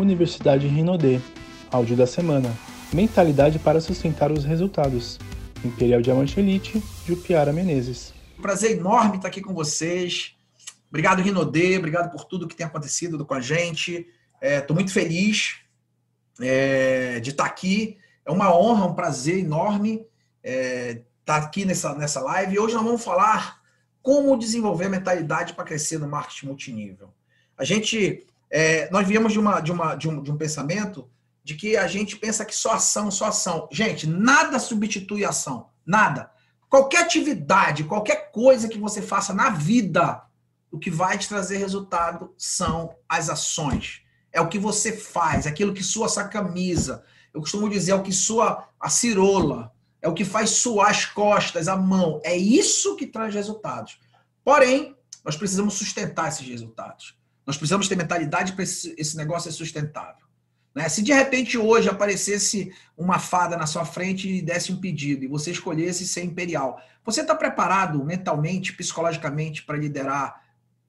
Universidade Rinodê. Áudio da semana. Mentalidade para sustentar os resultados. Imperial Diamante Elite, Jupiara Menezes. Prazer enorme estar aqui com vocês. Obrigado, Rinodê. Obrigado por tudo que tem acontecido com a gente. Estou é, muito feliz é, de estar aqui. É uma honra, um prazer enorme é, estar aqui nessa, nessa live. Hoje nós vamos falar como desenvolver a mentalidade para crescer no marketing multinível. A gente, é, nós viemos de, uma, de, uma, de, um, de um pensamento de que a gente pensa que só ação, só ação. Gente, nada substitui ação. Nada. Qualquer atividade, qualquer coisa que você faça na vida, o que vai te trazer resultado são as ações. É o que você faz, aquilo que sua essa camisa. Eu costumo dizer, é o que sua a cirola, é o que faz suar as costas, a mão. É isso que traz resultados. Porém, nós precisamos sustentar esses resultados. Nós precisamos ter mentalidade para esse, esse negócio ser sustentável. Né? Se de repente hoje aparecesse uma fada na sua frente e desse um pedido e você escolhesse ser imperial, você está preparado mentalmente, psicologicamente para liderar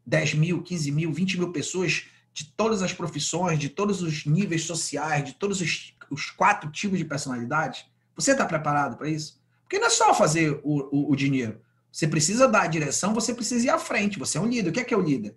10 mil, 15 mil, 20 mil pessoas de todas as profissões, de todos os níveis sociais, de todos os, os quatro tipos de personalidade? Você está preparado para isso? Porque não é só fazer o, o, o, dinheiro. Você precisa dar a direção, você precisa ir à frente. Você é um líder. O que é que é o líder?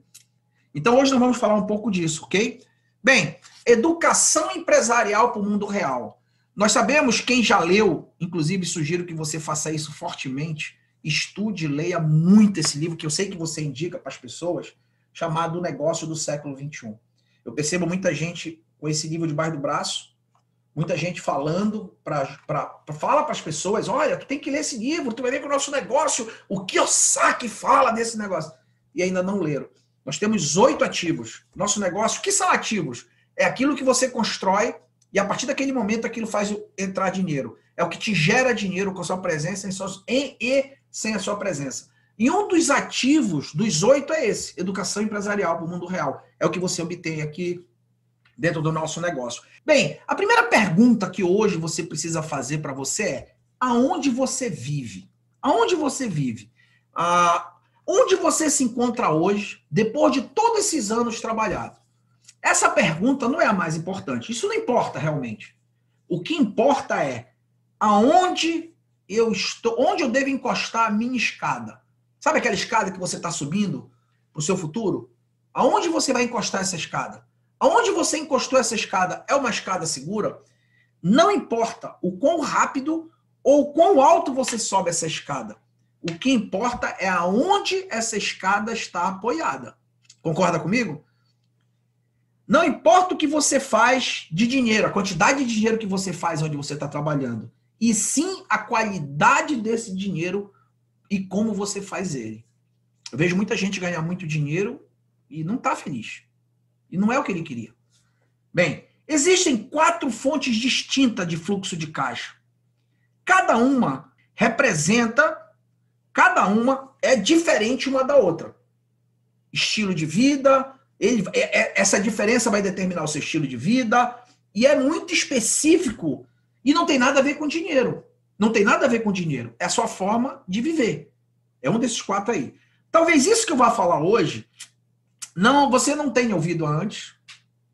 Então hoje nós vamos falar um pouco disso, ok? Bem, educação empresarial para o mundo real. Nós sabemos, quem já leu, inclusive sugiro que você faça isso fortemente, estude, leia muito esse livro, que eu sei que você indica para as pessoas, chamado O Negócio do Século XXI. Eu percebo muita gente com esse livro debaixo do braço, muita gente falando para fala para as pessoas, olha, tu tem que ler esse livro, tu vai ver que o nosso negócio, o saque fala desse negócio. E ainda não leram. Nós temos oito ativos. Nosso negócio, que são ativos? É aquilo que você constrói e a partir daquele momento aquilo faz entrar dinheiro. É o que te gera dinheiro com a sua presença e, e sem a sua presença. E um dos ativos dos oito é esse: educação empresarial para o mundo real. É o que você obtém aqui dentro do nosso negócio. Bem, a primeira pergunta que hoje você precisa fazer para você é: aonde você vive? Aonde você vive? Ah, Onde você se encontra hoje, depois de todos esses anos trabalhado? Essa pergunta não é a mais importante. Isso não importa realmente. O que importa é aonde eu estou, onde eu devo encostar a minha escada. Sabe aquela escada que você está subindo para o seu futuro? Aonde você vai encostar essa escada? Aonde você encostou essa escada é uma escada segura? Não importa o quão rápido ou quão alto você sobe essa escada. O que importa é aonde essa escada está apoiada. Concorda comigo? Não importa o que você faz de dinheiro, a quantidade de dinheiro que você faz onde você está trabalhando, e sim a qualidade desse dinheiro e como você faz ele. Eu vejo muita gente ganhar muito dinheiro e não está feliz. E não é o que ele queria. Bem, existem quatro fontes distintas de fluxo de caixa. Cada uma representa Cada uma é diferente uma da outra. Estilo de vida, ele, é, é, essa diferença vai determinar o seu estilo de vida, e é muito específico, e não tem nada a ver com dinheiro. Não tem nada a ver com dinheiro. É a sua forma de viver. É um desses quatro aí. Talvez isso que eu vá falar hoje, não, você não tenha ouvido antes,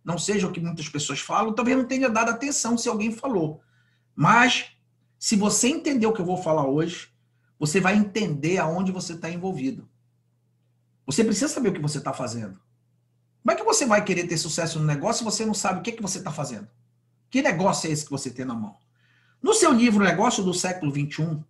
não seja o que muitas pessoas falam, talvez não tenha dado atenção se alguém falou. Mas, se você entender o que eu vou falar hoje, você vai entender aonde você está envolvido. Você precisa saber o que você está fazendo. Como é que você vai querer ter sucesso no negócio se você não sabe o que, é que você está fazendo? Que negócio é esse que você tem na mão? No seu livro Negócio do Século XXI,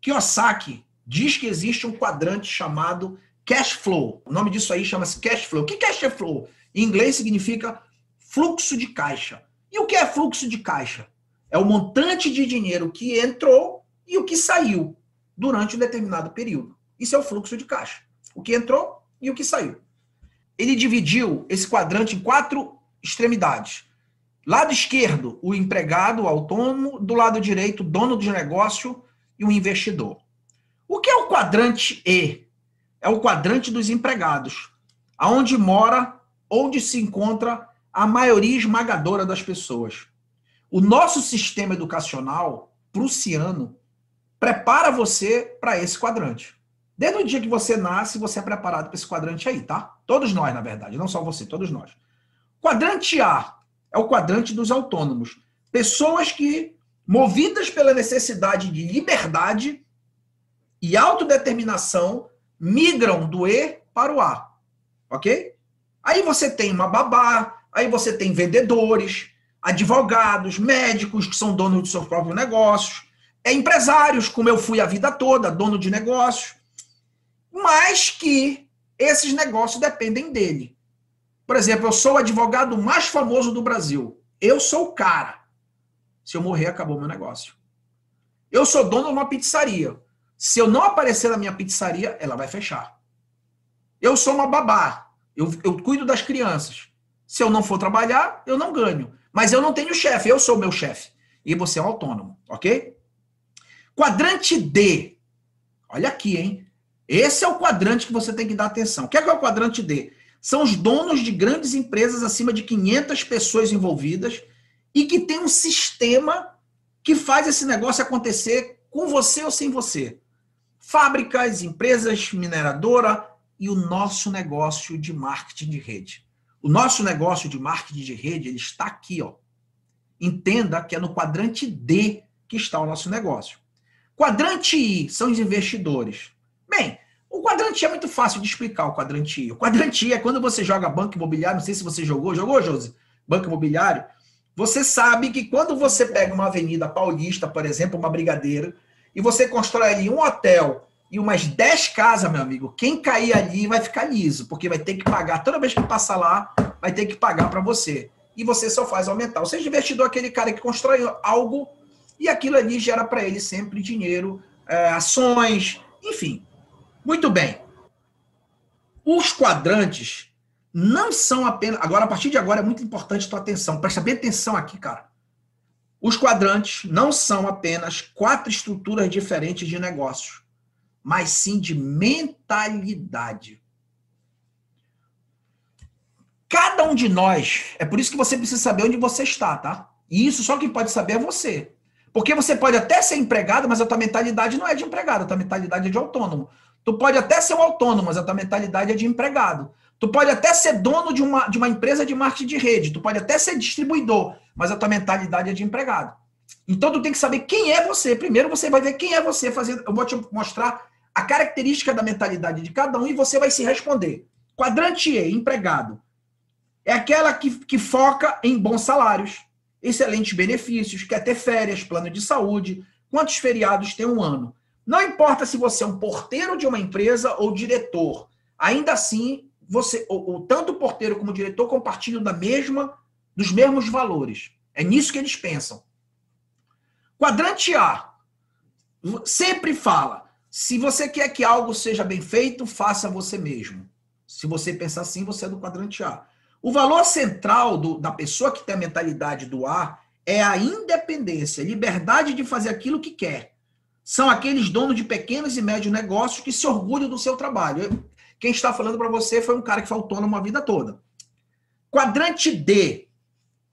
Kiyosaki diz que existe um quadrante chamado cash flow. O nome disso aí chama-se cash flow. O que é cash flow? Em inglês significa fluxo de caixa. E o que é fluxo de caixa? É o montante de dinheiro que entrou e o que saiu durante um determinado período. Isso é o fluxo de caixa. O que entrou e o que saiu. Ele dividiu esse quadrante em quatro extremidades. Lado esquerdo, o empregado, o autônomo. Do lado direito, o dono de negócio e o investidor. O que é o quadrante E? É o quadrante dos empregados, aonde mora, onde se encontra a maioria esmagadora das pessoas. O nosso sistema educacional prussiano prepara você para esse quadrante. Desde o dia que você nasce, você é preparado para esse quadrante aí, tá? Todos nós, na verdade, não só você, todos nós. Quadrante A é o quadrante dos autônomos. Pessoas que, movidas pela necessidade de liberdade e autodeterminação, migram do E para o A. Ok? Aí você tem uma babá, aí você tem vendedores, advogados, médicos que são donos de seus próprios negócios, é empresários, como eu fui a vida toda, dono de negócios, mas que esses negócios dependem dele. Por exemplo, eu sou o advogado mais famoso do Brasil. Eu sou o cara. Se eu morrer, acabou meu negócio. Eu sou dono de uma pizzaria. Se eu não aparecer na minha pizzaria, ela vai fechar. Eu sou uma babá. Eu, eu cuido das crianças. Se eu não for trabalhar, eu não ganho. Mas eu não tenho chefe, eu sou o meu chefe. E você é um autônomo, ok? Quadrante D. Olha aqui, hein? Esse é o quadrante que você tem que dar atenção. O que é, que é o quadrante D? São os donos de grandes empresas acima de 500 pessoas envolvidas e que tem um sistema que faz esse negócio acontecer com você ou sem você. Fábricas, empresas mineradoras e o nosso negócio de marketing de rede. O nosso negócio de marketing de rede, ele está aqui, ó. Entenda que é no quadrante D que está o nosso negócio. Quadrante I são os investidores. Bem, o quadrante I é muito fácil de explicar o quadrante I. O quadrante I é quando você joga banco imobiliário, não sei se você jogou, jogou, Josi? Banco imobiliário. Você sabe que quando você pega uma avenida paulista, por exemplo, uma brigadeira, e você constrói ali um hotel e umas 10 casas, meu amigo, quem cair ali vai ficar liso, porque vai ter que pagar, toda vez que passar lá, vai ter que pagar para você. E você só faz aumentar. Ou seja, investidor é aquele cara que constrói algo e aquilo ali gera para ele sempre dinheiro, é, ações, enfim. Muito bem. Os quadrantes não são apenas. Agora, a partir de agora, é muito importante tua atenção. Presta bem atenção aqui, cara. Os quadrantes não são apenas quatro estruturas diferentes de negócios mas sim de mentalidade. Cada um de nós, é por isso que você precisa saber onde você está, tá? E isso só quem pode saber é você. Porque você pode até ser empregado, mas a tua mentalidade não é de empregado, a tua mentalidade é de autônomo. Tu pode até ser um autônomo, mas a tua mentalidade é de empregado. Tu pode até ser dono de uma, de uma empresa de marketing de rede, tu pode até ser distribuidor, mas a tua mentalidade é de empregado. Então tu tem que saber quem é você. Primeiro você vai ver quem é você fazendo. Eu vou te mostrar a característica da mentalidade de cada um e você vai se responder. Quadrante E, empregado, é aquela que, que foca em bons salários, excelentes benefícios, quer ter férias, plano de saúde, quantos feriados tem um ano. Não importa se você é um porteiro de uma empresa ou diretor, ainda assim, você, ou, ou tanto o porteiro como o diretor compartilham da mesma, dos mesmos valores. É nisso que eles pensam. Quadrante A sempre fala: se você quer que algo seja bem feito, faça você mesmo. Se você pensar assim, você é do quadrante A. O valor central do, da pessoa que tem a mentalidade do A é a independência, liberdade de fazer aquilo que quer. São aqueles donos de pequenos e médios negócios que se orgulham do seu trabalho. Quem está falando para você foi um cara que foi autônomo a vida toda. Quadrante D.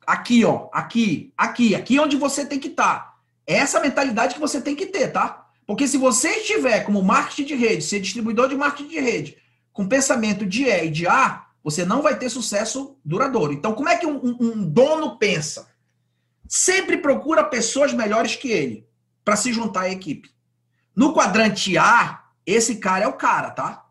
Aqui, ó. Aqui, aqui, aqui onde você tem que estar. Tá. É essa mentalidade que você tem que ter, tá? Porque se você estiver como marketing de rede, ser distribuidor de marketing de rede, com pensamento de E e de A, você não vai ter sucesso duradouro. Então, como é que um, um, dono pensa? Sempre procura pessoas melhores que ele para se juntar à equipe. No quadrante A, esse cara é o cara, tá?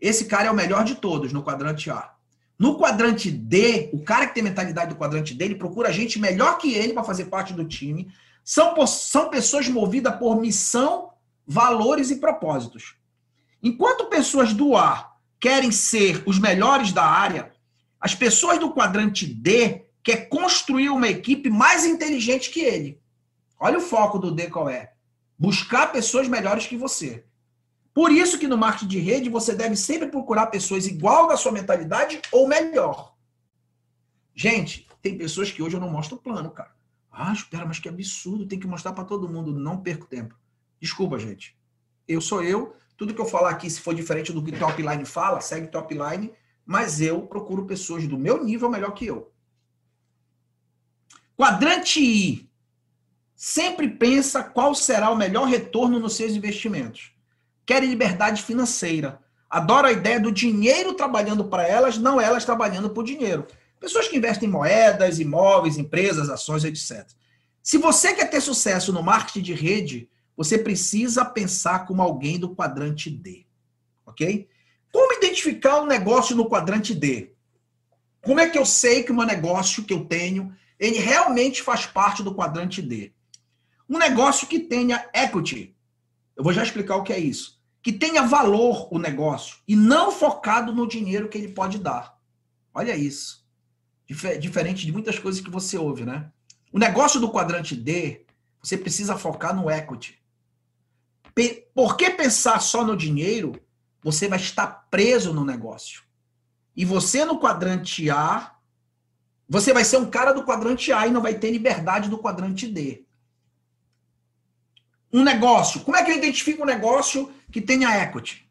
Esse cara é o melhor de todos no quadrante A. No quadrante D, o cara que tem mentalidade do quadrante D, ele procura gente melhor que ele para fazer parte do time. São, são pessoas movidas por missão valores e propósitos. Enquanto pessoas do A querem ser os melhores da área, as pessoas do quadrante D quer construir uma equipe mais inteligente que ele. Olha o foco do D qual é? Buscar pessoas melhores que você. Por isso que no marketing de rede você deve sempre procurar pessoas igual da sua mentalidade ou melhor. Gente, tem pessoas que hoje eu não mostro o plano, cara. Ah, espera, mas que absurdo, tem que mostrar para todo mundo. Não perco tempo. Desculpa, gente. Eu sou eu. Tudo que eu falar aqui, se for diferente do que Topline fala, segue Topline. Mas eu procuro pessoas do meu nível melhor que eu. Quadrante I. Sempre pensa qual será o melhor retorno nos seus investimentos. Quer liberdade financeira. Adora a ideia do dinheiro trabalhando para elas, não elas trabalhando por dinheiro. Pessoas que investem em moedas, imóveis, empresas, ações, etc. Se você quer ter sucesso no marketing de rede, você precisa pensar como alguém do quadrante D. Ok? Como identificar um negócio no quadrante D? Como é que eu sei que o meu negócio que eu tenho, ele realmente faz parte do quadrante D? Um negócio que tenha equity. Eu vou já explicar o que é isso. Que tenha valor o negócio e não focado no dinheiro que ele pode dar. Olha isso. Diferente de muitas coisas que você ouve, né? O negócio do quadrante D, você precisa focar no equity. Por que pensar só no dinheiro? Você vai estar preso no negócio. E você no quadrante A, você vai ser um cara do quadrante A e não vai ter liberdade do quadrante D. Um negócio. Como é que eu identifico um negócio que tenha equity?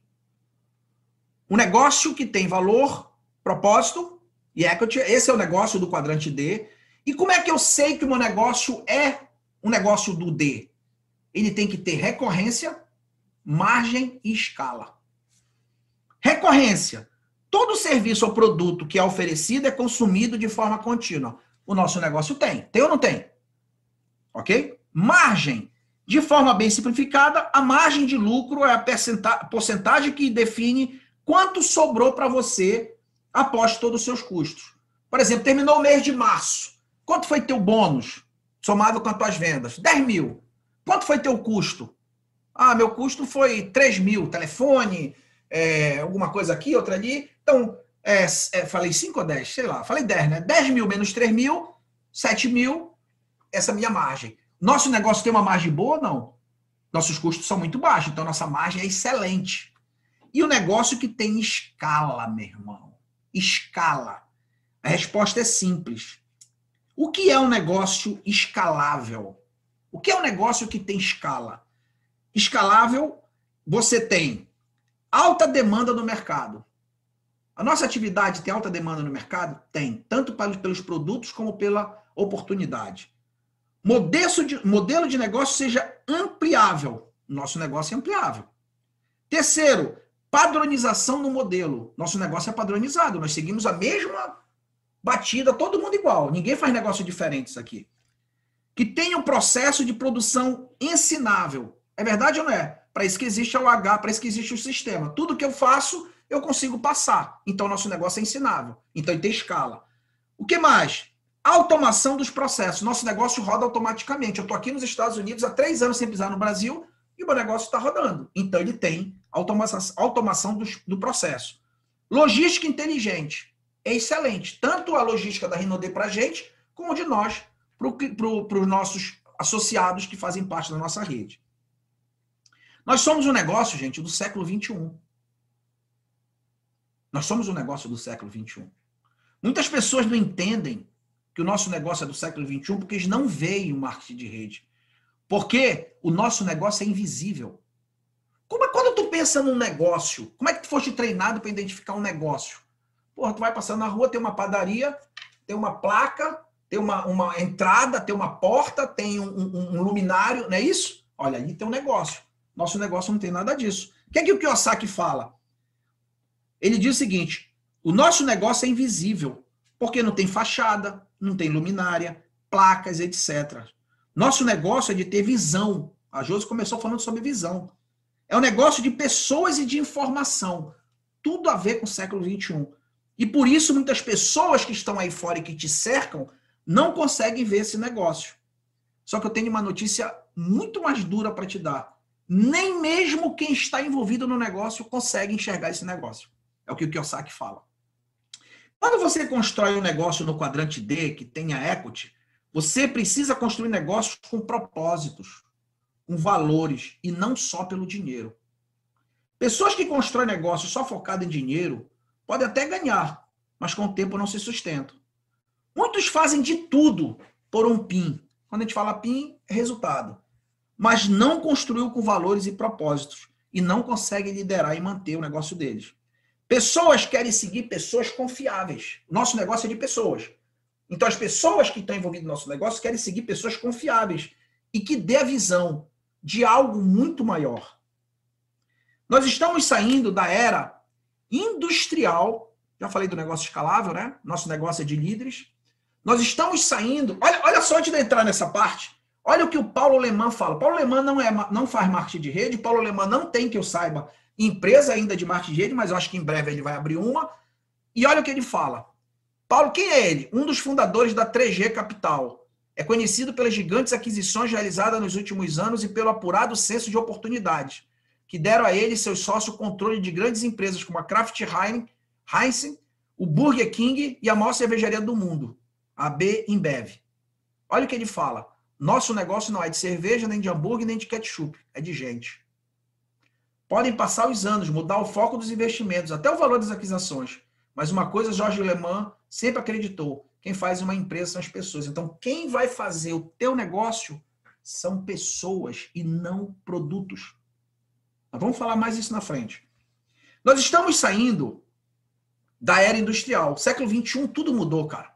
Um negócio que tem valor, propósito e equity. Esse é o negócio do quadrante D. E como é que eu sei que o meu negócio é um negócio do D? Ele tem que ter recorrência, margem e escala. Recorrência. Todo serviço ou produto que é oferecido é consumido de forma contínua. O nosso negócio tem. Tem ou não tem? Ok? Margem. De forma bem simplificada, a margem de lucro é a porcentagem que define quanto sobrou para você após todos os seus custos. Por exemplo, terminou o mês de março. Quanto foi teu bônus somado com as tuas vendas? 10 mil. Quanto foi teu custo? Ah, meu custo foi 3 mil. Telefone, é, alguma coisa aqui, outra ali. Então, é, é, falei 5 ou 10, sei lá, falei 10, né? 10 mil menos 3 mil, 7 mil, essa minha margem. Nosso negócio tem uma margem boa? Não. Nossos custos são muito baixos, então nossa margem é excelente. E o negócio que tem escala, meu irmão. Escala. A resposta é simples. O que é um negócio escalável? O que é um negócio que tem escala? Escalável, você tem alta demanda no mercado. A nossa atividade tem alta demanda no mercado? Tem, tanto pelos produtos como pela oportunidade. Modelo de, negócio seja ampliável. Nosso negócio é ampliável. Terceiro, padronização no modelo. Nosso negócio é padronizado. Nós seguimos a mesma batida, todo mundo igual. Ninguém faz negócio diferente isso aqui. Que tenha um processo de produção ensinável. É verdade ou não é? Para isso que existe o H, para isso que existe o sistema. Tudo que eu faço, eu consigo passar. Então, nosso negócio é ensinável. Então, ele tem escala. O que mais? Automação dos processos. Nosso negócio roda automaticamente. Eu estou aqui nos Estados Unidos há três anos sem pisar no Brasil e o meu negócio está rodando. Então, ele tem automação, automação do, do processo. Logística inteligente. É excelente. Tanto a logística da Rinode para a gente, como de nós para os nossos associados que fazem parte da nossa rede. Nós somos um negócio, gente, do século 21. Nós somos um negócio do século 21. Muitas pessoas não entendem que o nosso negócio é do século 21 porque eles não veem o marketing de rede. Porque o nosso negócio é invisível. Como é quando tu pensa num negócio? Como é que tu foste treinado para identificar um negócio? Porra, tu vai passando na rua, tem uma padaria, tem uma placa, tem uma, uma entrada, tem uma porta, tem um, um, um luminário, não é isso? Olha, ali tem um negócio. Nosso negócio não tem nada disso. O que é que o Kiyosaki fala? Ele diz o seguinte: o nosso negócio é invisível, porque não tem fachada, não tem luminária, placas, etc. Nosso negócio é de ter visão. A Josi começou falando sobre visão. É um negócio de pessoas e de informação. Tudo a ver com o século XXI. E por isso muitas pessoas que estão aí fora e que te cercam não conseguem ver esse negócio. Só que eu tenho uma notícia muito mais dura para te dar nem mesmo quem está envolvido no negócio consegue enxergar esse negócio. É o que o Kiyosaki fala. Quando você constrói um negócio no quadrante D, que tenha equity, você precisa construir negócios com propósitos, com valores, e não só pelo dinheiro. Pessoas que constroem negócios só focado em dinheiro podem até ganhar, mas com o tempo não se sustentam. Muitos fazem de tudo por um PIN. Quando a gente fala PIN, é resultado mas não construiu com valores e propósitos e não consegue liderar e manter o negócio deles. Pessoas querem seguir pessoas confiáveis. Nosso negócio é de pessoas. Então, as pessoas que estão envolvidas no nosso negócio querem seguir pessoas confiáveis e que dê a visão de algo muito maior. Nós estamos saindo da era industrial Já falei do negócio escalável, né? Nosso negócio é de líderes. Nós estamos saindo. Olha, olha só antes de entrar nessa parte. Olha o que o Paulo Leman fala. Paulo Leman não, é, não faz marketing de rede. Paulo Leman não tem, que eu saiba, empresa ainda de marketing de rede, mas eu acho que em breve ele vai abrir uma. E olha o que ele fala. Paulo, quem é ele? Um dos fundadores da 3G Capital. É conhecido pelas gigantes aquisições realizadas nos últimos anos e pelo apurado senso de oportunidades, que deram a ele e seus sócios controle de grandes empresas como a Kraft Heinz, o Burger King e a maior cervejaria do mundo, a B InBev. Olha o que ele fala. Nosso negócio não é de cerveja, nem de hambúrguer, nem de ketchup. É de gente. Podem passar os anos, mudar o foco dos investimentos, até o valor das aquisições. Mas uma coisa Jorge Le Mans sempre acreditou: quem faz uma empresa são as pessoas. Então, quem vai fazer o teu negócio são pessoas e não produtos. Nós vamos falar mais isso na frente. Nós estamos saindo da era industrial. Século 21, tudo mudou, cara.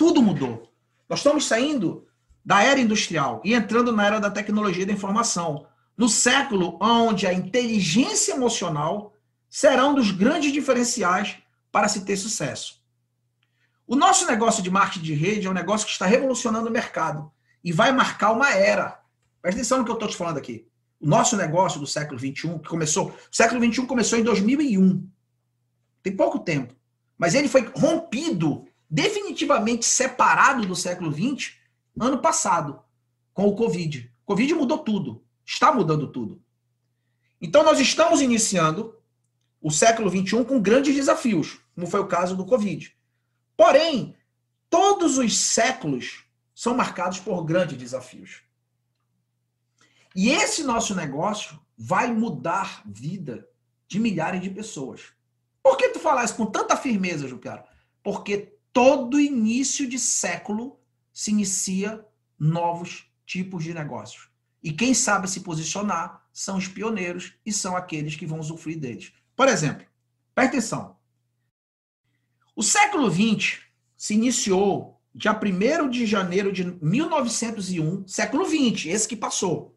Tudo mudou. Nós estamos saindo da era industrial e entrando na era da tecnologia da informação, no século onde a inteligência emocional será um dos grandes diferenciais para se ter sucesso. O nosso negócio de marketing de rede é um negócio que está revolucionando o mercado e vai marcar uma era. Presta atenção no que eu estou te falando aqui. O nosso negócio do século XXI, que começou. O século XXI começou em 2001. Tem pouco tempo. Mas ele foi rompido, definitivamente separado do século XX ano passado, com o Covid. O Covid mudou tudo, está mudando tudo. Então, nós estamos iniciando o século XXI com grandes desafios, como foi o caso do Covid. Porém, todos os séculos são marcados por grandes desafios. E esse nosso negócio vai mudar vida de milhares de pessoas. Por que tu falar isso com tanta firmeza, Jupiara? Porque todo início de século se inicia novos tipos de negócios. E quem sabe se posicionar são os pioneiros e são aqueles que vão usufruir deles. Por exemplo, presta atenção. O século XX se iniciou dia 1 de janeiro de 1901, século XX, esse que passou.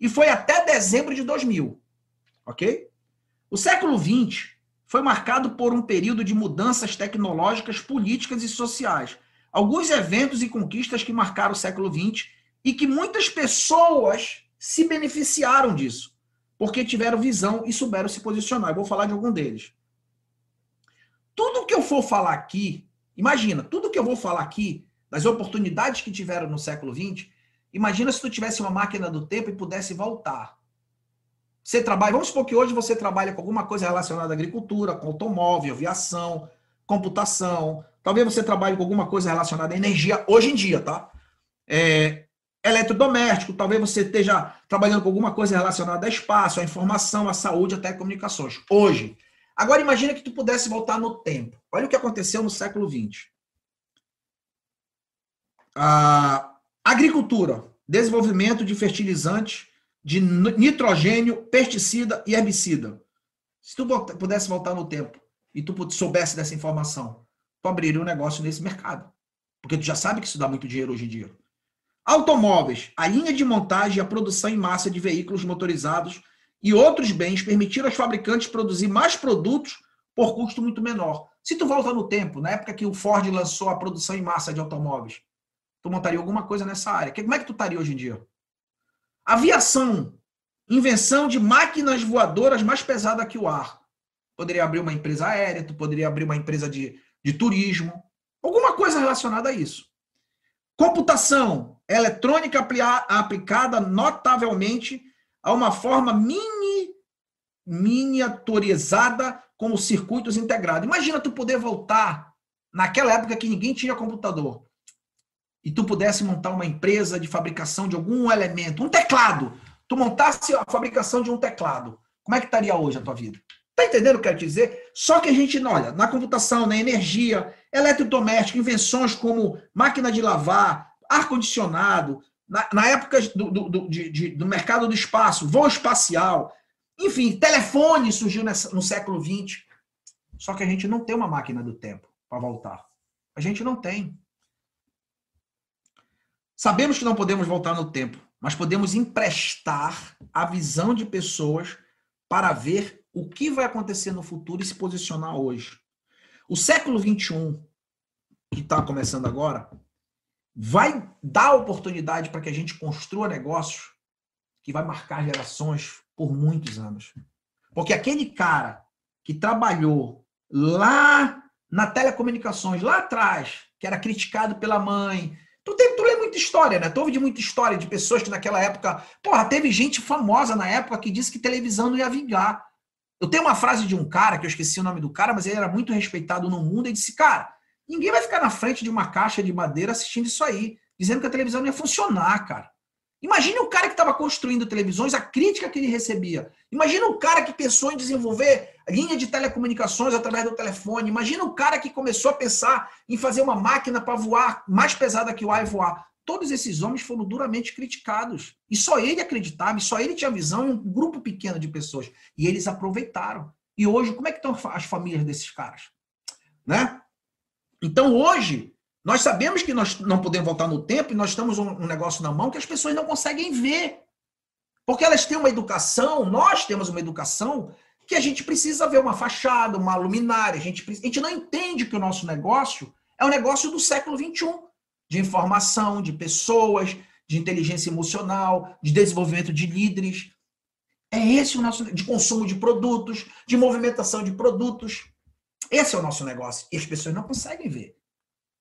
E foi até dezembro de 2000. Ok? O século XX foi marcado por um período de mudanças tecnológicas, políticas e sociais, alguns eventos e conquistas que marcaram o século XX e que muitas pessoas se beneficiaram disso, porque tiveram visão e souberam se posicionar. Eu vou falar de algum deles. Tudo que eu for falar aqui, imagina, tudo que eu vou falar aqui, das oportunidades que tiveram no século XX, imagina se tu tivesse uma máquina do tempo e pudesse voltar. Você trabalha, vamos supor que hoje você trabalha com alguma coisa relacionada à agricultura, com automóvel, aviação, computação, Talvez você trabalhe com alguma coisa relacionada à energia hoje em dia, tá? É, eletrodoméstico, talvez você esteja trabalhando com alguma coisa relacionada a espaço, à informação, à saúde, a telecomunicações. Hoje. Agora imagina que tu pudesse voltar no tempo. Olha o que aconteceu no século XX. A agricultura, desenvolvimento de fertilizantes, de nitrogênio, pesticida e herbicida. Se tu pudesse voltar no tempo e tu soubesse dessa informação, tu abriria um negócio nesse mercado. Porque tu já sabe que isso dá muito dinheiro hoje em dia. Automóveis, a linha de montagem e a produção em massa de veículos motorizados e outros bens permitiram aos fabricantes produzir mais produtos por custo muito menor. Se tu volta no tempo, na época que o Ford lançou a produção em massa de automóveis, tu montaria alguma coisa nessa área. Como é que tu estaria hoje em dia? Aviação, invenção de máquinas voadoras mais pesada que o ar. Poderia abrir uma empresa aérea, tu poderia abrir uma empresa de de turismo, alguma coisa relacionada a isso. Computação eletrônica aplicada notavelmente a uma forma mini miniaturizada com os circuitos integrados. Imagina tu poder voltar naquela época que ninguém tinha computador e tu pudesse montar uma empresa de fabricação de algum elemento, um teclado. Tu montasse a fabricação de um teclado. Como é que estaria hoje a tua vida? Tá entendendo o que eu quero dizer? Só que a gente, olha, na computação, na energia, eletrodoméstico, invenções como máquina de lavar, ar-condicionado, na, na, época do, do, do, de, do mercado do espaço, voo espacial, enfim, telefone surgiu nessa, no século XX. Só que a gente não tem uma máquina do tempo para voltar. A gente não tem. Sabemos que não podemos voltar no tempo, mas podemos emprestar a visão de pessoas para ver o que vai acontecer no futuro e se posicionar hoje. O século XXI, que está começando agora, vai dar oportunidade para que a gente construa negócios que vai marcar gerações por muitos anos. Porque aquele cara que trabalhou lá na telecomunicações, lá atrás, que era criticado pela mãe. Tu, tem, tu lê muita história, né? Tu ouve de muita história de pessoas que naquela época. Porra, teve gente famosa na época que disse que televisão não ia vingar. Eu tenho uma frase de um cara, que eu esqueci o nome do cara, mas ele era muito respeitado no mundo, e disse: Cara, ninguém vai ficar na frente de uma caixa de madeira assistindo isso aí, dizendo que a televisão não ia funcionar, cara. Imagine o cara que estava construindo televisões, a crítica que ele recebia. Imagina o cara que pensou em desenvolver linha de telecomunicações através do telefone. Imagina o cara que começou a pensar em fazer uma máquina para voar mais pesada que o ar e voar. Todos esses homens foram duramente criticados. E só ele acreditava, e só ele tinha visão um grupo pequeno de pessoas. E eles aproveitaram. E hoje, como é que estão as famílias desses caras? Né? Então, hoje, nós sabemos que nós não podemos voltar no tempo e nós estamos um, negócio na mão que as pessoas não conseguem ver. Porque elas têm uma educação, nós temos uma educação que a gente precisa ver uma fachada, uma luminária. A gente, a gente não entende que o nosso negócio é um negócio do século XXI de informação, de pessoas, de inteligência emocional, de desenvolvimento de líderes. É esse o nosso de consumo de produtos, de movimentação de produtos. Esse é o nosso negócio. E as pessoas não conseguem ver.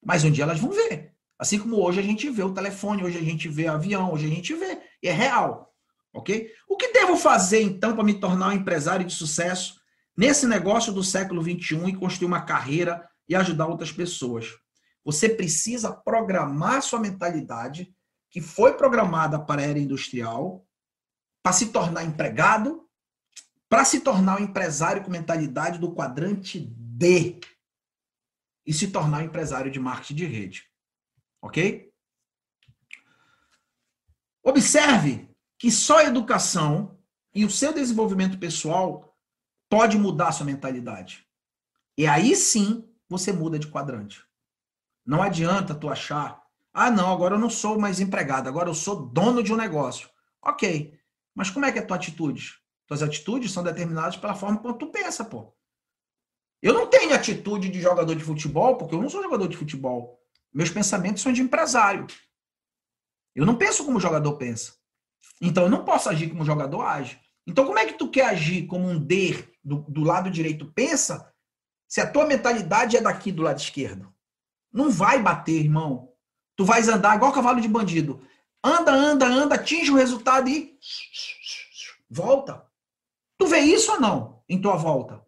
Mas um dia elas vão ver. Assim como hoje a gente vê o telefone, hoje a gente vê o avião, hoje a gente vê. E é real. Ok? O que devo fazer, então, para me tornar um empresário de sucesso nesse negócio do século XXI e construir uma carreira e ajudar outras pessoas? Você precisa programar sua mentalidade, que foi programada para a era industrial, para se tornar empregado, para se tornar um empresário com mentalidade do quadrante D e se tornar empresário de marketing de rede. Ok? Observe que só a educação e o seu desenvolvimento pessoal pode mudar a sua mentalidade. E aí sim você muda de quadrante. Não adianta tu achar, ah, não, agora eu não sou mais empregado, agora eu sou dono de um negócio. Ok, mas como é que é a tua atitude? Tuas atitudes são determinadas pela forma como tu pensa, pô. Eu não tenho atitude de jogador de futebol, porque eu não sou jogador de futebol. Meus pensamentos são de empresário. Eu não penso como o jogador pensa. Então eu não posso agir como o jogador age. Então como é que tu quer agir como um D do, do lado direito pensa, se a tua mentalidade é daqui do lado esquerdo? Não vai bater, irmão. Tu vais andar igual cavalo de bandido. Anda, anda, anda, atinge o resultado e volta. Tu vê isso ou não em tua volta?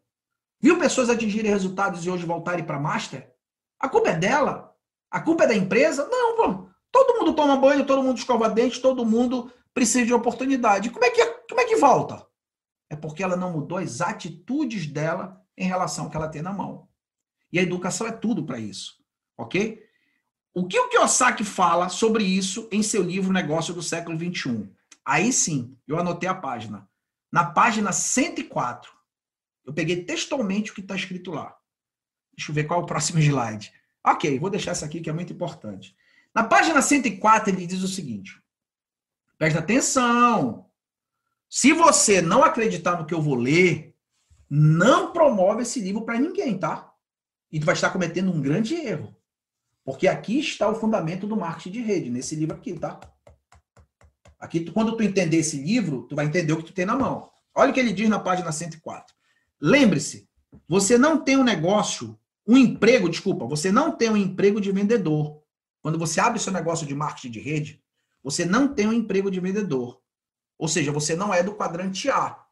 Viu pessoas atingirem resultados e hoje voltarem para Master? A culpa é dela? A culpa é da empresa? Não, pô. Todo mundo toma banho, todo mundo escova dente, todo mundo precisa de oportunidade. Como é que, como é que volta? É porque ela não mudou as atitudes dela em relação ao que ela tem na mão. E a educação é tudo para isso. Ok? O que o Kiyosaki fala sobre isso em seu livro Negócio do Século XXI? Aí sim, eu anotei a página. Na página 104, eu peguei textualmente o que está escrito lá. Deixa eu ver qual é o próximo slide. Ok, vou deixar essa aqui que é muito importante. Na página 104, ele diz o seguinte: presta atenção. Se você não acreditar no que eu vou ler, não promove esse livro para ninguém, tá? E tu vai estar cometendo um grande erro. Porque aqui está o fundamento do marketing de rede, nesse livro aqui, tá? Aqui, quando tu entender esse livro, tu vai entender o que tu tem na mão. Olha o que ele diz na página 104. Lembre-se, você não tem um negócio, um emprego, desculpa, você não tem um emprego de vendedor. Quando você abre seu negócio de marketing de rede, você não tem um emprego de vendedor. Ou seja, você não é do quadrante A.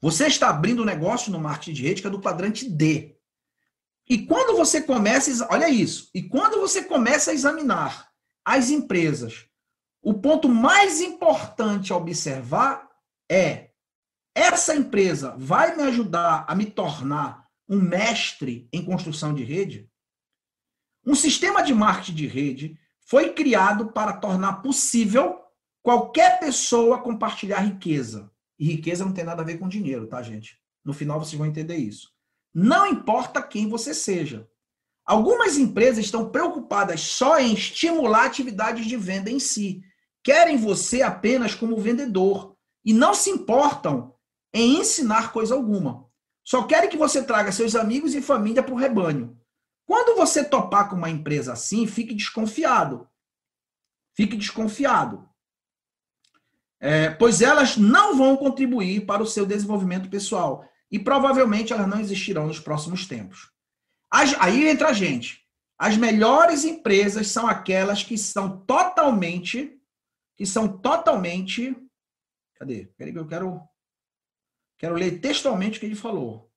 Você está abrindo um negócio no marketing de rede que é do quadrante D. E quando você começa, olha isso, e quando você começa a examinar as empresas, o ponto mais importante a observar é essa empresa vai me ajudar a me tornar um mestre em construção de rede? Um sistema de marketing de rede foi criado para tornar possível qualquer pessoa compartilhar riqueza. E riqueza não tem nada a ver com dinheiro, tá, gente? No final vocês vão entender isso. Não importa quem você seja. Algumas empresas estão preocupadas só em estimular atividades de venda em si. Querem você apenas como vendedor e não se importam em ensinar coisa alguma. Só querem que você traga seus amigos e família para o rebanho. Quando você topar com uma empresa assim, fique desconfiado. Fique desconfiado. É, pois elas não vão contribuir para o seu desenvolvimento pessoal. E provavelmente elas não existirão nos próximos tempos. As, aí entra a gente. As melhores empresas são aquelas que são totalmente. Que são totalmente. Cadê? Peraí que eu quero. Quero ler textualmente o que ele falou.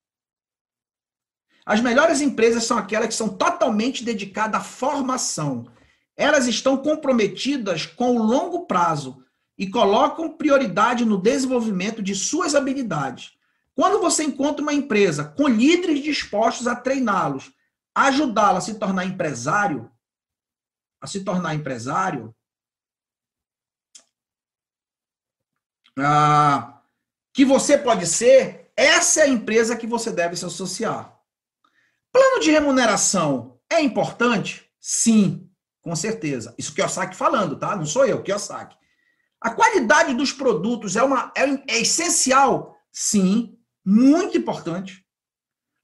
As melhores empresas são aquelas que são totalmente dedicadas à formação. Elas estão comprometidas com o longo prazo e colocam prioridade no desenvolvimento de suas habilidades. Quando você encontra uma empresa com líderes dispostos a treiná-los, ajudá-la a se tornar empresário, a se tornar empresário, ah, que você pode ser, essa é a empresa que você deve se associar. Plano de remuneração é importante? Sim, com certeza. Isso que o Kiyosaki falando, tá? Não sou eu, Kiyosaki. A qualidade dos produtos é, uma, é, é essencial? Sim, muito importante.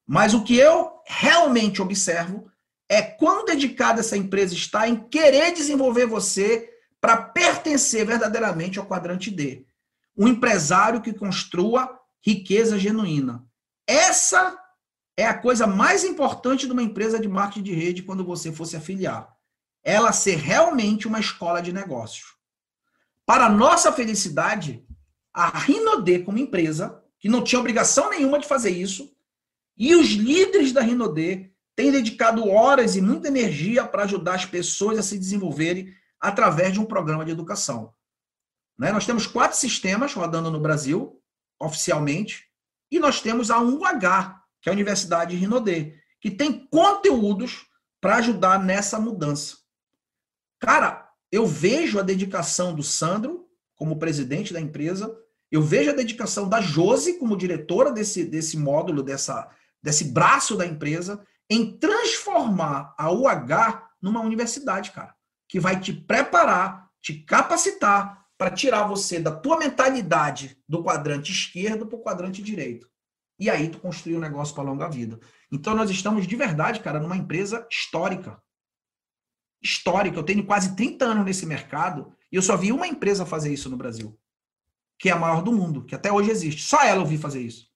Mas o que eu realmente observo é quão dedicada essa empresa está em querer desenvolver você para pertencer verdadeiramente ao quadrante D. Um empresário que construa riqueza genuína. Essa é a coisa mais importante de uma empresa de marketing de rede quando você fosse afiliar. Ela ser realmente uma escola de negócios. Para nossa felicidade, a Rinode como empresa, que não tinha obrigação nenhuma de fazer isso, e os líderes da Rinode têm dedicado horas e muita energia para ajudar as pessoas a se desenvolverem através de um programa de educação. Né? Nós temos quatro sistemas rodando no Brasil, oficialmente, e nós temos a 1H, que é a Universidade Rinodê, que tem conteúdos para ajudar nessa mudança. Cara, eu vejo a dedicação do Sandro como presidente da empresa, eu vejo a dedicação da Josi como diretora desse, desse módulo, dessa, desse braço da empresa, em transformar a UH numa universidade, cara, que vai te preparar, te capacitar para tirar você da tua mentalidade do quadrante esquerdo para o quadrante direito. E aí tu construir um negócio para longa vida. Então nós estamos de verdade, cara, numa empresa histórica. Histórica. Eu tenho quase 30 anos nesse mercado e eu só vi uma empresa fazer isso no Brasil, que é a maior do mundo, que até hoje existe. Só ela eu vi fazer isso.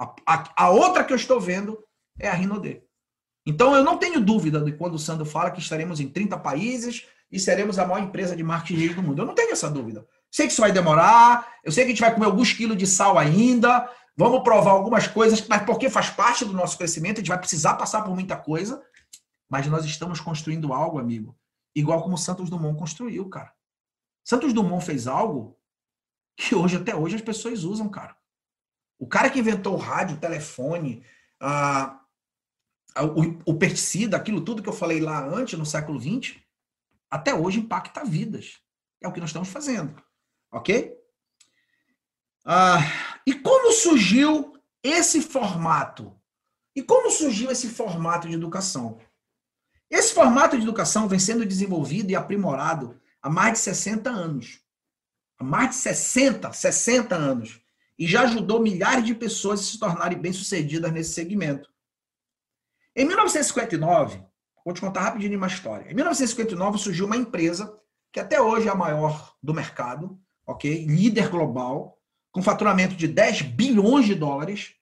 A, a, a outra que eu estou vendo é a Rinode. Então eu não tenho dúvida de quando o Sandro fala que estaremos em 30 países e seremos a maior empresa de marketing do mundo. Eu não tenho essa dúvida. Sei que isso vai demorar, eu sei que a gente vai comer alguns quilos de sal ainda, Vamos provar algumas coisas, mas porque faz parte do nosso crescimento, a gente vai precisar passar por muita coisa, mas nós estamos construindo algo, amigo, igual como Santos Dumont construiu, cara. Santos Dumont fez algo que hoje, até hoje, as pessoas usam, cara. O cara que inventou o rádio, o telefone, a, a, o, o pesticida, aquilo tudo que eu falei lá antes, no século XX, até hoje impacta vidas. É o que nós estamos fazendo. Ok? Ah, e como surgiu esse formato? E como surgiu esse formato de educação? Esse formato de educação vem sendo desenvolvido e aprimorado há mais de 60 anos. Há mais de 60, 60 anos. E já ajudou milhares de pessoas a se tornarem bem-sucedidas nesse segmento. Em 1959, vou te contar rapidinho uma história. Em 1959 surgiu uma empresa que até hoje é a maior do mercado, ok? Líder global, com faturamento de 10 bilhões de dólares.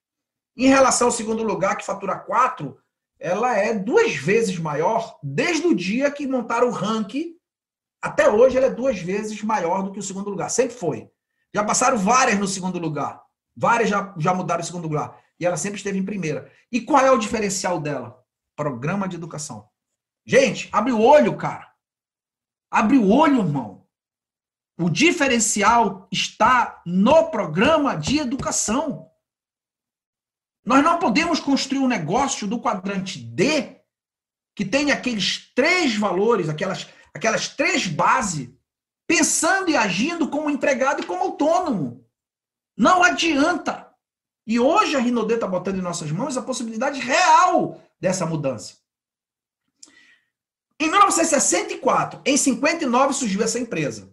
Em relação ao segundo lugar, que fatura 4, ela é duas vezes maior desde o dia que montaram o ranking. Até hoje, ela é duas vezes maior do que o segundo lugar. Sempre foi. Já passaram várias no segundo lugar. Várias já, já mudaram o segundo lugar. E ela sempre esteve em primeira. E qual é o diferencial dela? Programa de educação. Gente, abre o olho, cara. Abre o olho, irmão. O diferencial está no programa de educação. Nós não podemos construir um negócio do quadrante D que tem aqueles três valores, aquelas, aquelas três bases, pensando e agindo como empregado e como autônomo. Não adianta. E hoje a Rinode está botando em nossas mãos a possibilidade real dessa mudança. Em 1964, em 59, surgiu essa empresa.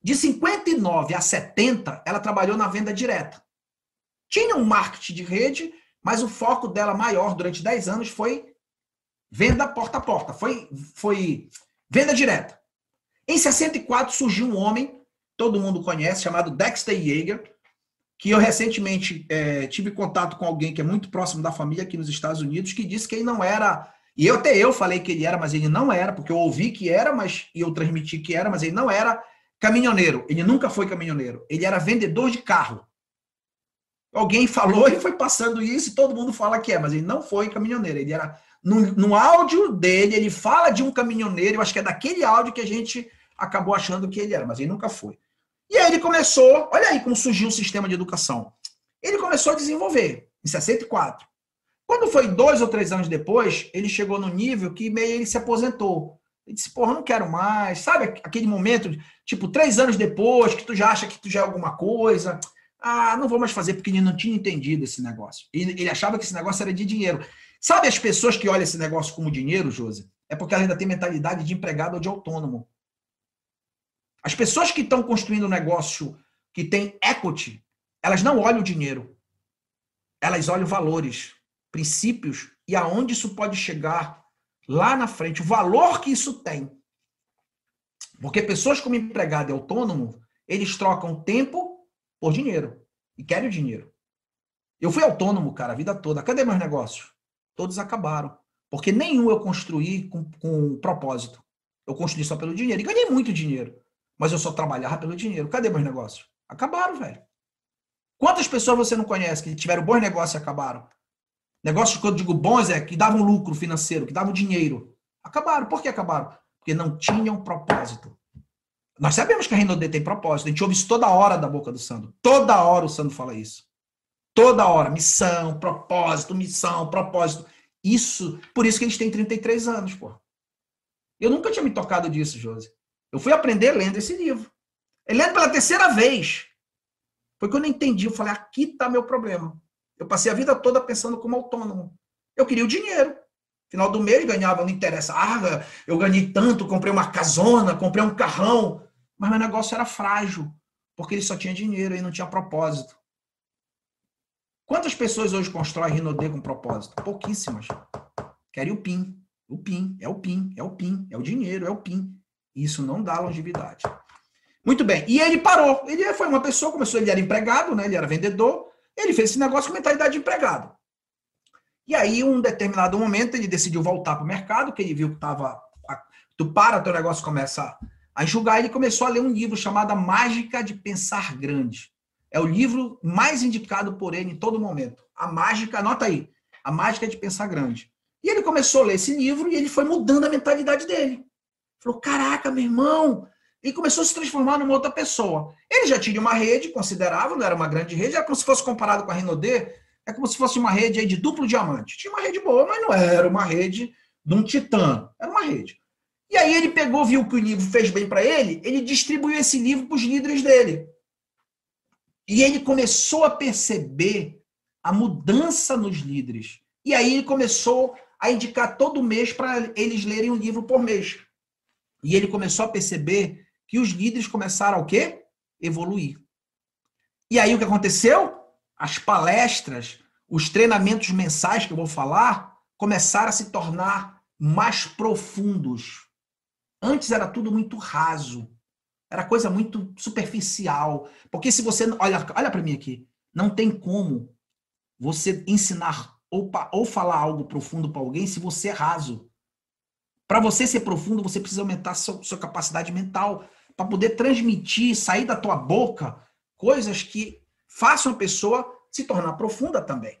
De 59 a 70, ela trabalhou na venda direta. Tinha um marketing de rede, mas o foco dela maior durante 10 anos foi venda porta a porta, foi, foi venda direta. Em 64 surgiu um homem, todo mundo conhece, chamado Dexter Yeager, que eu recentemente é, tive contato com alguém que é muito próximo da família aqui nos Estados Unidos, que disse que ele não era, e eu até eu falei que ele era, mas ele não era, porque eu ouvi que era, mas e eu transmiti que era, mas ele não era caminhoneiro. Ele nunca foi caminhoneiro. Ele era vendedor de carro. Alguém falou e foi passando isso e todo mundo fala que é, mas ele não foi caminhoneiro. Ele era no, no áudio dele, ele fala de um caminhoneiro, eu acho que é daquele áudio que a gente acabou achando que ele era, mas ele nunca foi. E aí ele começou, olha aí como surgiu o sistema de educação. Ele começou a desenvolver, em 64. Quando foi dois ou três anos depois, ele chegou no nível que meio ele se aposentou. Ele disse, porra, não quero mais. Sabe aquele momento, tipo, três anos depois, que tu já acha que tu já é alguma coisa. Ah, não vou mais fazer porque ele não tinha entendido esse negócio. Ele, ele achava que esse negócio era de dinheiro. Sabe as pessoas que olham esse negócio como dinheiro, Josi? É porque ela ainda tem mentalidade de empregado ou de autônomo. As pessoas que estão construindo um negócio que tem equity, elas não olham o dinheiro. Elas olham valores, princípios e aonde isso pode chegar lá na frente, o valor que isso tem. Porque pessoas como empregado e autônomo, eles trocam tempo por dinheiro e querem o dinheiro. Eu fui autônomo, cara, a vida toda. Cadê meus negócios? Todos acabaram. Porque nenhum eu construí com, com propósito. Eu construí só pelo dinheiro. E ganhei muito dinheiro. Mas eu só trabalhava pelo dinheiro. Cadê meus negócios? Acabaram, velho. Quantas pessoas você não conhece que tiveram bons negócios e acabaram? Negócios que eu digo bons é que davam lucro financeiro, que davam dinheiro. Acabaram. Por que acabaram? Porque não tinham propósito. Nós sabemos que a Renaudet tem propósito. A gente ouve isso toda hora da boca do Sandro. Toda hora o Sandro fala isso. Toda hora. Missão, propósito, missão, propósito. Isso, por isso que eles têm 33 anos, pô. Eu nunca tinha me tocado disso, Josi. Eu fui aprender lendo esse livro. Eu lendo pela terceira vez. Foi quando eu entendi. Eu falei, aqui está meu problema. Eu passei a vida toda pensando como autônomo. Eu queria o dinheiro. Final do mês ganhava, não interessa. Ah, eu ganhei tanto, comprei uma casona, comprei um carrão. Mas meu negócio era frágil, porque ele só tinha dinheiro e não tinha propósito. Quantas pessoas hoje constroem Rinode com propósito? Pouquíssimas. Querem o PIN. O PIN, é o PIN, é o PIN, é o dinheiro, é o PIN. Isso não dá longevidade. Muito bem. E ele parou. Ele foi uma pessoa, começou, ele era empregado, né? Ele era vendedor. Ele fez esse negócio com mentalidade de empregado. E aí, um determinado momento, ele decidiu voltar para o mercado, que ele viu que estava. Tu para, teu negócio começa a enxugar. Ele começou a ler um livro chamado Mágica de Pensar Grande. É o livro mais indicado por ele em todo momento. A Mágica, anota aí. A Mágica de Pensar Grande. E ele começou a ler esse livro e ele foi mudando a mentalidade dele. Falou: caraca, meu irmão. E começou a se transformar numa outra pessoa. Ele já tinha uma rede considerável, não era uma grande rede, era como se fosse comparado com a Renaudê, é como se fosse uma rede de duplo diamante. Tinha uma rede boa, mas não era uma rede de um titã. Era uma rede. E aí ele pegou, viu que o livro fez bem para ele, ele distribuiu esse livro para os líderes dele. E ele começou a perceber a mudança nos líderes. E aí ele começou a indicar todo mês para eles lerem um livro por mês. E ele começou a perceber que os líderes começaram a o quê? Evoluir. E aí o que aconteceu? As palestras, os treinamentos mensais que eu vou falar, começaram a se tornar mais profundos. Antes era tudo muito raso. Era coisa muito superficial. Porque se você. Olha, olha para mim aqui. Não tem como você ensinar ou, ou falar algo profundo para alguém se você é raso. Para você ser profundo, você precisa aumentar sua, sua capacidade mental para poder transmitir, sair da tua boca coisas que façam a pessoa se tornar profunda também.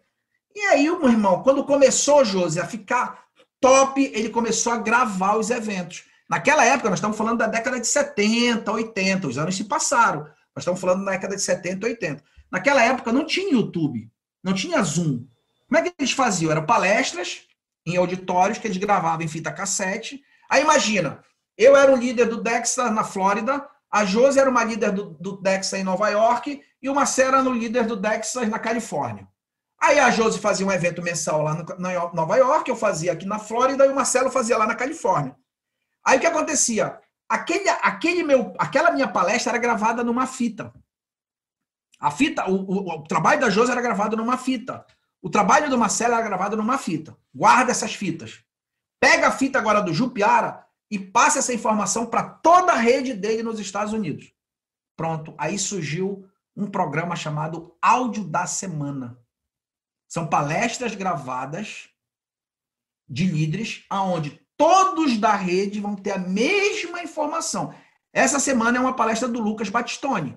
E aí, meu irmão, quando começou, Josi, a ficar top, ele começou a gravar os eventos. Naquela época, nós estamos falando da década de 70, 80, os anos se passaram. Nós estamos falando da década de 70, 80. Naquela época não tinha YouTube, não tinha Zoom. Como é que eles faziam? Eram palestras em auditórios que eles gravavam em fita cassete. Aí imagina, eu era o líder do Dexter na Flórida, a Josi era uma líder do, do Dexter em Nova York e o Marcelo era o líder do Dexter na Califórnia. Aí a Josi fazia um evento mensal lá no, na Nova York, eu fazia aqui na Flórida e o Marcelo fazia lá na Califórnia. Aí o que acontecia? Aquele, aquele meu, aquela minha palestra era gravada numa fita. A fita, o, o, o trabalho da Josi era gravado numa fita. O trabalho do Marcelo era gravado numa fita. Guarda essas fitas. Pega a fita agora do Jupiara e passa essa informação para toda a rede dele nos Estados Unidos. Pronto. Aí surgiu um programa chamado Áudio da Semana. São palestras gravadas de líderes, aonde todos da rede vão ter a mesma informação. Essa semana é uma palestra do Lucas Batistoni.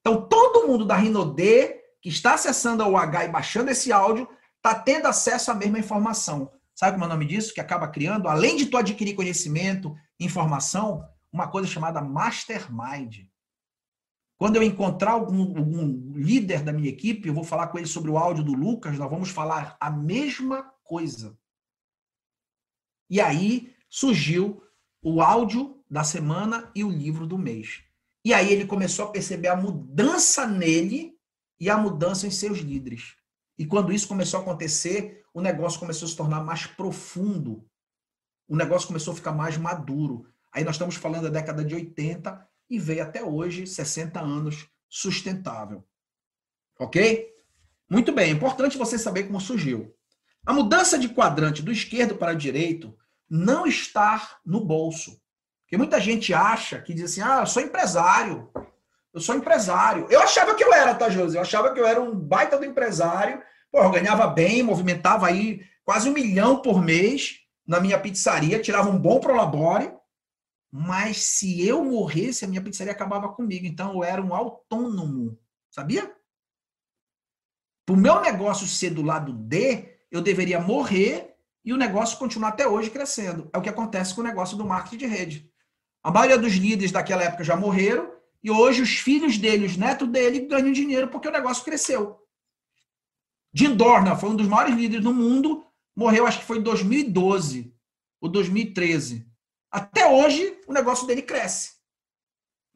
Então, todo mundo da Rinode que está acessando a UH e baixando esse áudio está tendo acesso à mesma informação. Sabe como é o nome disso? Que acaba criando, além de tu adquirir conhecimento, informação, uma coisa chamada mastermind. Quando eu encontrar algum, algum, líder da minha equipe, eu vou falar com ele sobre o áudio do Lucas, nós vamos falar a mesma coisa. E aí surgiu o áudio da semana e o livro do mês. E aí ele começou a perceber a mudança nele e a mudança em seus líderes. E quando isso começou a acontecer, o negócio começou a se tornar mais profundo. O negócio começou a ficar mais maduro. Aí nós estamos falando da década de 80 e veio até hoje 60 anos sustentável. Ok? Muito bem, é importante você saber como surgiu. A mudança de quadrante do esquerdo para o direito não está no bolso. Porque muita gente acha que diz assim: ah, eu sou empresário. Eu sou empresário. Eu achava que eu era, tá, Josi? Eu achava que eu era um baita do empresário. Pô, eu ganhava bem, movimentava aí quase um milhão por mês na minha pizzaria, tirava um bom prolabore. Mas se eu morresse, a minha pizzaria acabava comigo. Então eu era um autônomo. Sabia? Para o meu negócio ser do lado D, eu deveria morrer e o negócio continuar até hoje crescendo. É o que acontece com o negócio do marketing de rede. A maioria dos líderes daquela época já morreram e hoje os filhos dele, os netos dele, ganham dinheiro porque o negócio cresceu. Jim Dorna foi um dos maiores líderes do mundo, morreu acho que foi em 2012 ou 2013. Até hoje o negócio dele cresce.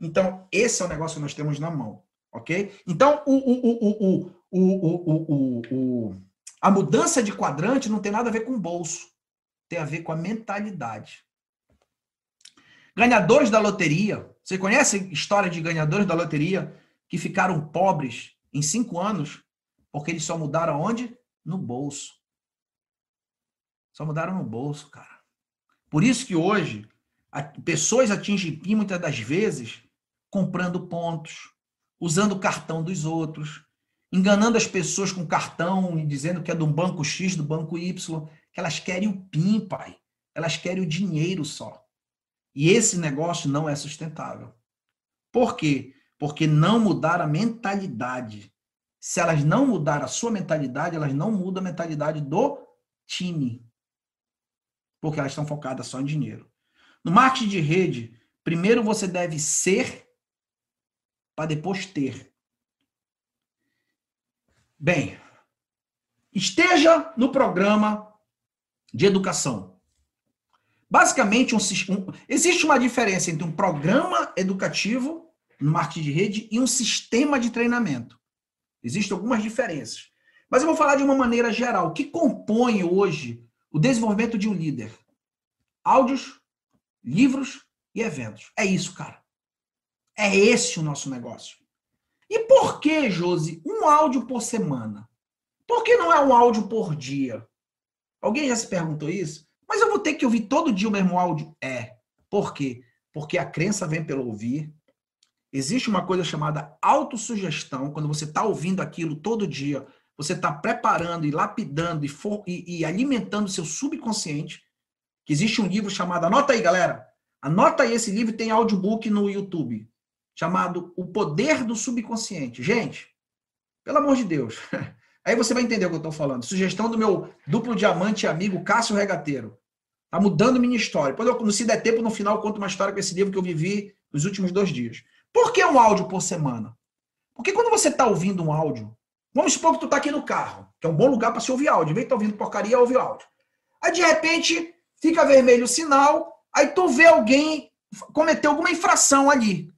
Então, esse é o negócio que nós temos na mão. Ok? Então, o, o, o, a mudança de quadrante não tem nada a ver com o bolso. Tem a ver com a mentalidade. Ganhadores da loteria. Você conhece história de ganhadores da loteria que ficaram pobres em cinco anos porque eles só mudaram onde? No bolso. Só mudaram no bolso, cara. Por isso que hoje pessoas atingem PIN muitas das vezes comprando pontos, usando o cartão dos outros, enganando as pessoas com cartão e dizendo que é do banco X, do banco Y, que elas querem o PIN, pai. Elas querem o dinheiro só. E esse negócio não é sustentável. Por quê? Porque não mudar a mentalidade. Se elas não mudar a sua mentalidade, elas não mudam a mentalidade do time. Porque elas estão focadas só em dinheiro. No marketing de rede, primeiro você deve ser para depois ter. Bem, esteja no programa de educação. Basicamente, um, um, existe uma diferença entre um programa educativo no marketing de rede e um sistema de treinamento. Existem algumas diferenças. Mas eu vou falar de uma maneira geral. O que compõe hoje o desenvolvimento de um líder? Áudios, livros e eventos. É isso, cara. É esse o nosso negócio. E por que, Josi, um áudio por semana? Por que não é um áudio por dia? Alguém já se perguntou isso? Mas eu vou ter que ouvir todo dia o mesmo áudio? É. Por quê? Porque a crença vem pelo ouvir. Existe uma coisa chamada autossugestão. Quando você está ouvindo aquilo todo dia, você está preparando e lapidando e, for, e, e alimentando seu subconsciente. Que existe um livro chamado. Anota aí, galera. Anota aí esse livro, tem audiobook no YouTube. Chamado O Poder do Subconsciente. Gente, pelo amor de Deus. Aí você vai entender o que eu estou falando. Sugestão do meu duplo diamante amigo Cássio Regateiro. Tá mudando minha história. Depois, eu, se der tempo, no final, eu conto uma história com esse livro que eu vivi nos últimos dois dias. Por que um áudio por semana? Porque quando você está ouvindo um áudio, vamos supor que tu está aqui no carro, que é um bom lugar para se ouvir áudio. Em vez de estar tá ouvindo porcaria, ouve áudio. Aí, de repente, fica vermelho o sinal, aí tu vê alguém cometer alguma infração ali.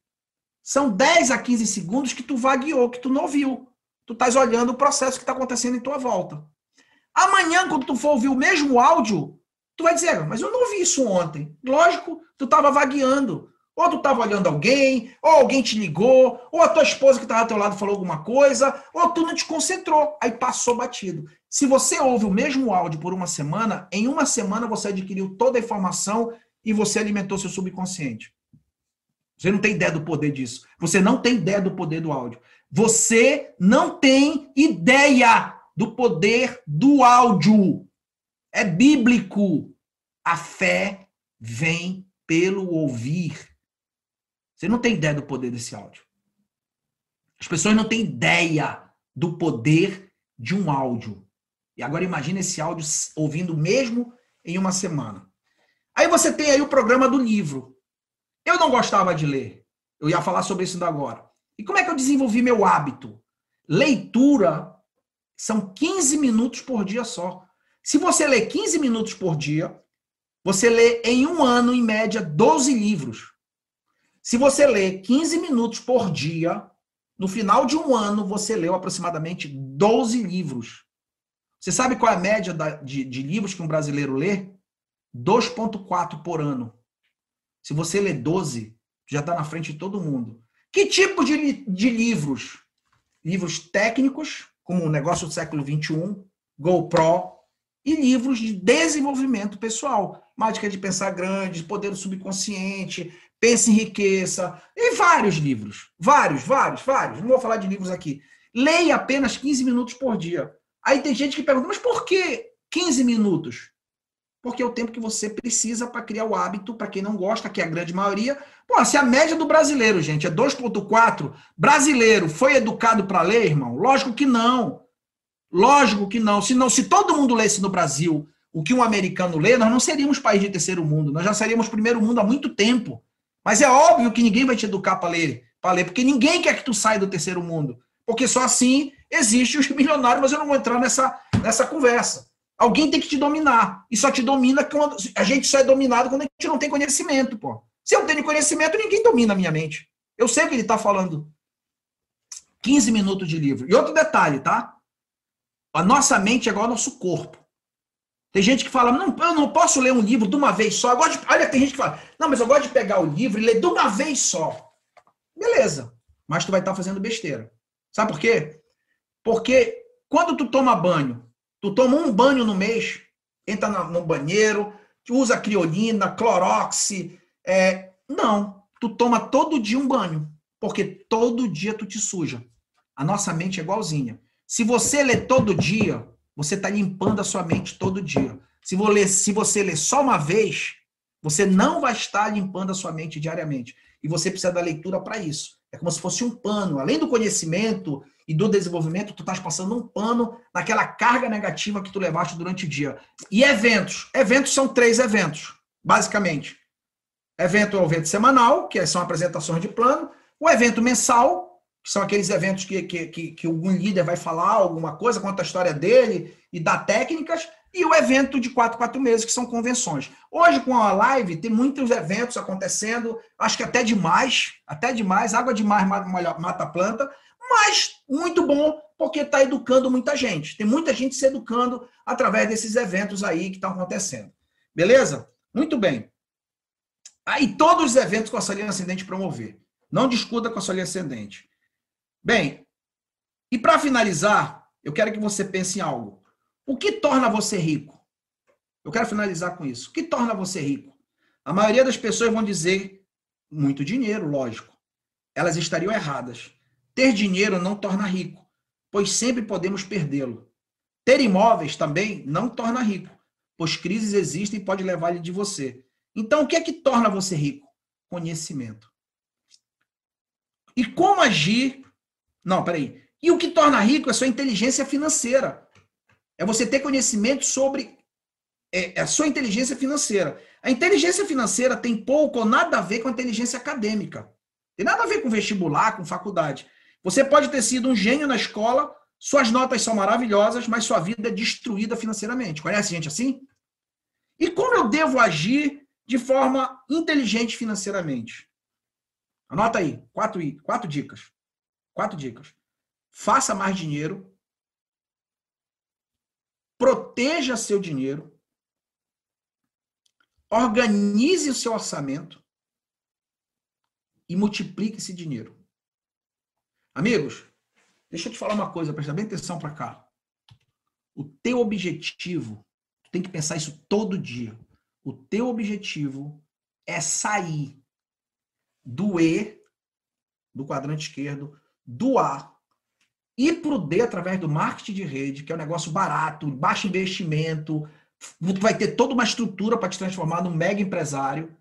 São 10 a 15 segundos que tu vagueou, que tu não ouviu tu estás olhando o processo que está acontecendo em tua volta. Amanhã, quando tu for ouvir o mesmo áudio, tu vai dizer, mas eu não ouvi isso ontem. Lógico, tu estava vagueando. Ou tu estava olhando alguém, ou alguém te ligou, ou a tua esposa que estava ao teu lado falou alguma coisa, ou tu não te concentrou, aí passou batido. Se você ouve o mesmo áudio por uma semana, em uma semana você adquiriu toda a informação e você alimentou seu subconsciente. Você não tem ideia do poder disso. Você não tem ideia do poder do áudio. Você não tem ideia do poder do áudio. É bíblico. A fé vem pelo ouvir. Você não tem ideia do poder desse áudio. As pessoas não têm ideia do poder de um áudio. E agora imagine esse áudio ouvindo mesmo em uma semana. Aí você tem aí o programa do livro. Eu não gostava de ler. Eu ia falar sobre isso agora. E como é que eu desenvolvi meu hábito? Leitura são 15 minutos por dia só. Se você lê 15 minutos por dia, você lê em um ano, em média, 12 livros. Se você lê 15 minutos por dia, no final de um ano, você leu aproximadamente 12 livros. Você sabe qual é a média de, livros que um brasileiro lê? 2,4 por ano. Se você lê 12, já está na frente de todo mundo. Que tipo de, de livros? Livros técnicos, como o negócio do século 21, GoPro, e livros de desenvolvimento pessoal. Mágica de pensar grande, poder do subconsciente, Pense em Riqueza, e vários livros. Vários, vários, vários. Não vou falar de livros aqui. Leia apenas 15 minutos por dia. Aí tem gente que pergunta, mas por que 15 minutos? Porque é o tempo que você precisa para criar o hábito, para quem não gosta, que é a grande maioria. Pô, se a média do brasileiro, gente, é 2,4, brasileiro foi educado para ler, irmão? Lógico que não. Lógico que não. Se, não. se todo mundo lesse no Brasil o que um americano lê, nós não seríamos país de terceiro mundo. Nós já seríamos primeiro mundo há muito tempo. Mas é óbvio que ninguém vai te educar para ler, para ler, porque ninguém quer que tu saia do terceiro mundo. Porque só assim existe os milionários, mas eu não vou entrar nessa, nessa conversa. Alguém tem que te dominar. E só te domina quando. A gente só é dominado quando a gente não tem conhecimento, pô. Se eu tenho conhecimento, ninguém domina a minha mente. Eu sei o que ele está falando. 15 minutos de livro. E outro detalhe, tá? A nossa mente é igual ao nosso corpo. Tem gente que fala, não, eu não posso ler um livro de uma vez só. Eu gosto de, olha, tem gente que fala, não, mas eu gosto de pegar o livro e ler de uma vez só. Beleza, mas tu vai estar fazendo besteira. Sabe por quê? Porque quando tu toma banho, tu toma um banho no mês, entra no banheiro, usa criolina, clorox, é, não, tu toma todo dia um banho, porque todo dia tu te suja. A nossa mente é igualzinha. Se você lê todo dia, você está limpando a sua mente todo dia. Se, ler, se você ler só uma vez, você não vai estar limpando a sua mente diariamente. E você precisa da leitura para isso. É como se fosse um pano. Além do conhecimento e do desenvolvimento, tu estás passando um pano naquela carga negativa que tu levaste durante o dia. E eventos. Eventos são três eventos, basicamente. Evento é o evento semanal, que são apresentações de plano. O evento mensal, que são aqueles eventos que, que, que, que algum líder vai falar alguma coisa, conta a história dele e dá técnicas, e o evento de quatro, quatro meses, que são convenções. Hoje, com a live, tem muitos eventos acontecendo, acho que até demais, até demais, água demais mata a planta, mas muito bom, porque está educando muita gente. Tem muita gente se educando através desses eventos aí que estão acontecendo. Beleza? Muito bem. Aí todos os eventos com a sua linha ascendente promover. Não discuta com a sua linha ascendente. Bem, e para finalizar, eu quero que você pense em algo. O que torna você rico? Eu quero finalizar com isso. O que torna você rico? A maioria das pessoas vão dizer muito dinheiro, lógico. Elas estariam erradas. Ter dinheiro não torna rico, pois sempre podemos perdê-lo. Ter imóveis também não torna rico, pois crises existem e pode levar de você. Então, o que é que torna você rico? Conhecimento. E como agir não, peraí. E o que torna rico é sua inteligência financeira. É você ter conhecimento sobre é, é, a sua inteligência financeira. A inteligência financeira tem pouco ou nada a ver com a inteligência acadêmica. Tem nada a ver com vestibular, com faculdade. Você pode ter sido um gênio na escola, suas notas são maravilhosas, mas sua vida é destruída financeiramente. Conhece gente assim? E como eu devo agir de forma inteligente financeiramente? Anota aí, quatro, quatro dicas. Quatro dicas. Faça mais dinheiro. Proteja seu dinheiro. Organize o seu orçamento. e multiplique esse dinheiro. Amigos, deixa eu te falar uma coisa, presta bem atenção para cá. O teu objetivo, tu tem que pensar isso todo dia. O teu objetivo é sair do E, do quadrante esquerdo, do A, ir para o D através do marketing de rede, que é um negócio barato, baixo investimento, vai ter toda uma estrutura para te transformar num mega empresário.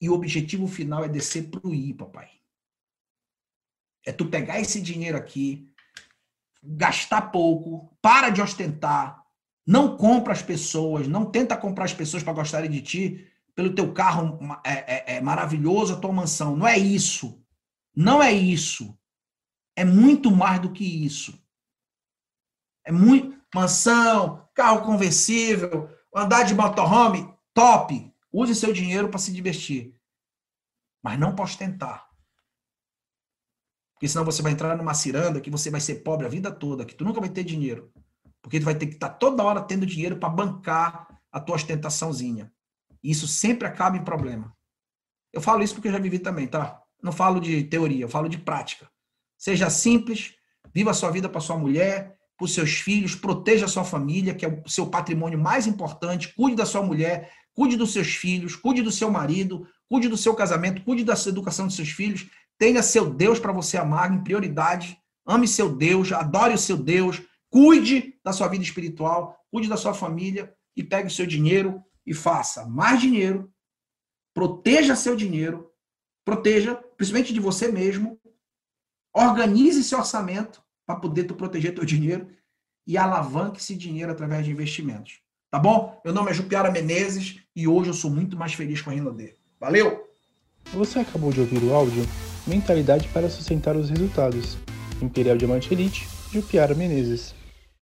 E o objetivo final é descer para o I, papai. É tu pegar esse dinheiro aqui, gastar pouco, para de ostentar, não compra as pessoas, não tenta comprar as pessoas para gostarem de ti pelo teu carro é, é, é maravilhoso, a tua mansão. Não é isso. Não é isso. É muito mais do que isso. É muito mansão, carro conversível, andar de motorhome, top. Use seu dinheiro para se divertir. Mas não para ostentar. Porque senão você vai entrar numa ciranda que você vai ser pobre a vida toda, que tu nunca vai ter dinheiro. Porque tu vai ter que estar tá toda hora tendo dinheiro para bancar a tua ostentaçãozinha. E isso sempre acaba em problema. Eu falo isso porque eu já vivi também, tá? Não falo de teoria, eu falo de prática. Seja simples, viva a sua vida para sua mulher, para os seus filhos, proteja a sua família, que é o seu patrimônio mais importante, cuide da sua mulher, cuide dos seus filhos, cuide do seu marido, cuide do seu casamento, cuide da educação dos seus filhos, tenha seu Deus para você amar em prioridade, ame seu Deus, adore o seu Deus, cuide da sua vida espiritual, cuide da sua família e pegue o seu dinheiro e faça mais dinheiro, proteja seu dinheiro, proteja, principalmente de você mesmo, organize seu orçamento para poder tu proteger teu dinheiro e alavanque esse dinheiro através de investimentos. Tá bom? Meu nome é Jupiara Menezes e hoje eu sou muito mais feliz com a Rinode. Valeu! Você acabou de ouvir o áudio Mentalidade para sustentar os resultados. Imperial Diamante Elite, Jupiara Menezes.